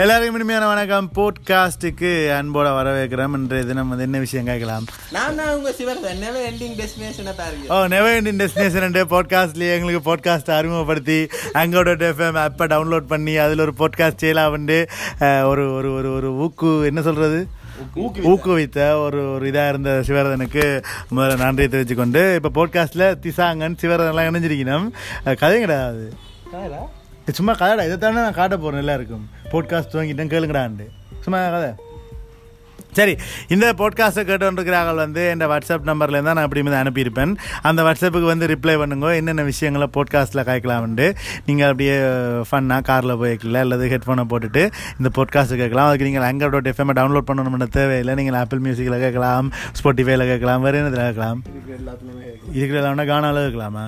எல்லாருக்கும் இனிமையான வணக்கம். போட்காஸ்ட்டுக்கு அன்போட வரவேற்கிறோம். இன்றைய தினம் வந்து என்ன விஷயம் கேட்கலாம்? நான் தான் உங்க சிவர் நெவர் எண்டிங் டெஸ்டினேஷனை பாருங்க ஓ நெவர் இண்டியன் டெஸ்டினேஷன் பாட்காஸ்ட்லேயே எங்களுக்கு பாட்காஸ்ட் அறிமுகப்படுத்தி அங்கோட எஃப்எம் ஆப்பை டவுன்லோட் பண்ணி அதில் ஒரு பாட்காஸ்ட் செய்யலாம் வந்து ஒரு ஒரு ஒரு ஒரு ஊக்கு என்ன சொல்கிறது ஊக்குவித்த ஒரு ஒரு இதாக இருந்த சிவரதனுக்கு முதல்ல நன்றியை தெரிவிச்சுக்கொண்டு இப்போ பாட்காஸ்ட்டில் திசாங்கன் சிவரதன்லாம் இணைஞ்சிருக்கணும். கதையும் கிடையாது சும்மா கதைடா இதை தானே நான் காட்ட போகிறேன் எல்லாருக்கும். பாட்காஸ்ட் துவங்கிட்டேன் கேளுங்கடான்ட்டு. சும்மா கதை. சரி இந்த பாட்காஸ்ட்டை கேட்டுருக்கிறார்கள் வந்து என் வாட்ஸ்அப் நம்பர்ல தான் நான் அப்படி வந்து அனுப்பியிருப்பேன். அந்த வாட்ஸ்அப்புக்கு வந்து ரிப்ளை பண்ணுங்க என்னென்ன விஷயங்களை பாட்காஸ்ட்டில் கேட்கலாம்னு நீங்கள் அப்படியே ஃபன்னாக காரில் போய்க்கல அல்லது ஹெட்ஃபோனை போட்டுட்டு இந்த பாட்காஸ்ட்டை கேட்கலாம். அதுக்கு நீங்கள் அங்கர் டாட் எஃப்எம் டவுன்லோட் பண்ணணும்னு தேவையில்லை. நீங்கள் ஆப்பிள் மியூசிக்கில் கேட்கலாம் ஸ்பாட்டிஃபைல கேட்கலாம் வேறு என்னதில் கேட்கலாம்? இருக்கிற கானால கேட்கலாமா?